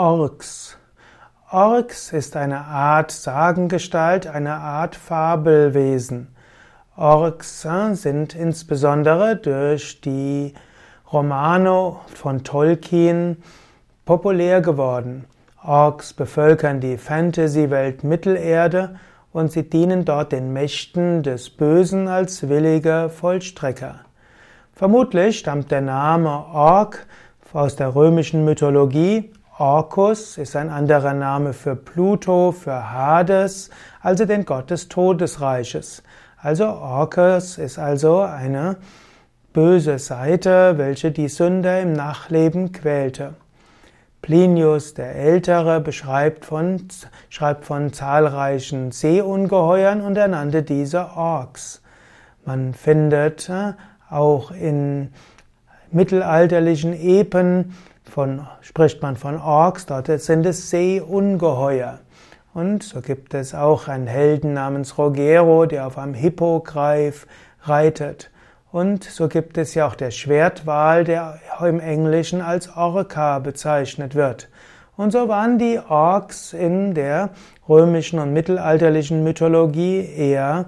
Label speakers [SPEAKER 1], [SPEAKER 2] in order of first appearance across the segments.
[SPEAKER 1] Orks. Orks ist eine Art Sagengestalt, eine Art Fabelwesen. Orks sind insbesondere durch die Romane von Tolkien populär geworden. Orks bevölkern die Fantasy-Welt Mittelerde und sie dienen dort den Mächten des Bösen als willige Vollstrecker. Vermutlich stammt der Name Ork aus der römischen Mythologie. Orcus ist ein anderer Name für Pluto, für Hades, also den Gott des Todesreiches. Also Orcus ist also eine böse Seite, welche die Sünder im Nachleben quälte. Plinius der Ältere beschreibt von, schreibt von zahlreichen Seeungeheuern und er nannte diese Orks. Man findet äh, auch in mittelalterlichen Epen von, spricht man von Orks, dort sind es Seeungeheuer. Und so gibt es auch einen Helden namens Rogero, der auf einem Hippogreif reitet. Und so gibt es ja auch der Schwertwal, der im Englischen als Orca bezeichnet wird. Und so waren die Orks in der römischen und mittelalterlichen Mythologie eher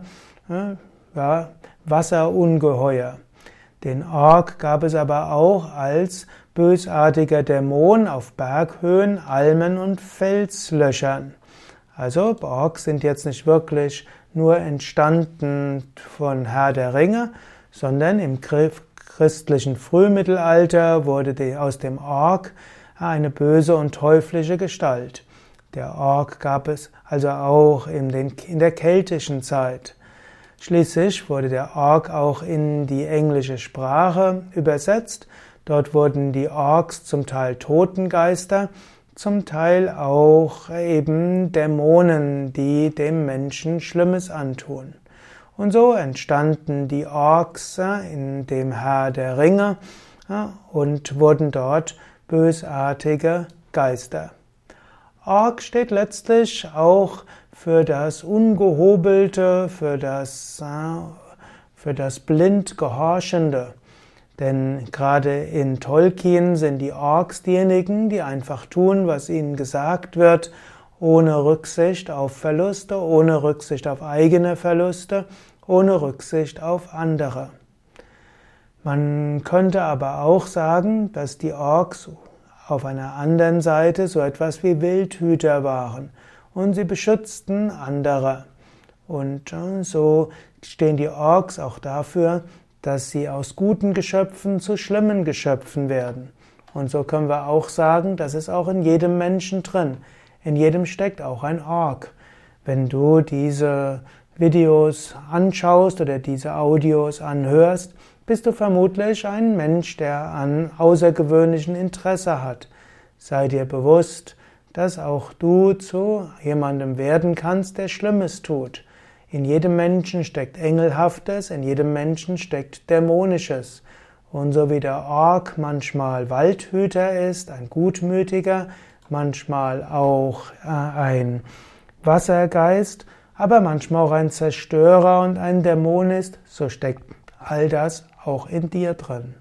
[SPEAKER 1] äh, ja, Wasserungeheuer. Den Ork gab es aber auch als bösartiger Dämon auf Berghöhen, Almen und Felslöchern. Also Orks sind jetzt nicht wirklich nur entstanden von Herr der Ringe, sondern im christlichen Frühmittelalter wurde aus dem Ork eine böse und teuflische Gestalt. Der Ork gab es also auch in, den, in der keltischen Zeit. Schließlich wurde der Ork auch in die englische Sprache übersetzt. Dort wurden die Orks zum Teil Totengeister, zum Teil auch eben Dämonen, die dem Menschen Schlimmes antun. Und so entstanden die Orks in dem Herr der Ringe und wurden dort bösartige Geister. Ork steht letztlich auch für das Ungehobelte, für das, für das blind Gehorchende. Denn gerade in Tolkien sind die Orks diejenigen, die einfach tun, was ihnen gesagt wird ohne Rücksicht auf Verluste, ohne Rücksicht auf eigene Verluste, ohne Rücksicht auf andere. Man könnte aber auch sagen, dass die Orks auf einer anderen Seite so etwas wie Wildhüter waren und sie beschützten andere. Und äh, so stehen die Orks auch dafür, dass sie aus guten Geschöpfen zu schlimmen Geschöpfen werden. Und so können wir auch sagen, das ist auch in jedem Menschen drin. In jedem steckt auch ein Org. Wenn du diese Videos anschaust oder diese Audios anhörst, bist du vermutlich ein Mensch, der an außergewöhnlichen Interesse hat. Sei dir bewusst, dass auch du zu jemandem werden kannst, der Schlimmes tut. In jedem Menschen steckt Engelhaftes, in jedem Menschen steckt Dämonisches. Und so wie der Ork manchmal Waldhüter ist, ein Gutmütiger, manchmal auch äh, ein Wassergeist, aber manchmal auch ein Zerstörer und ein Dämon ist, so steckt all das auch in dir drin.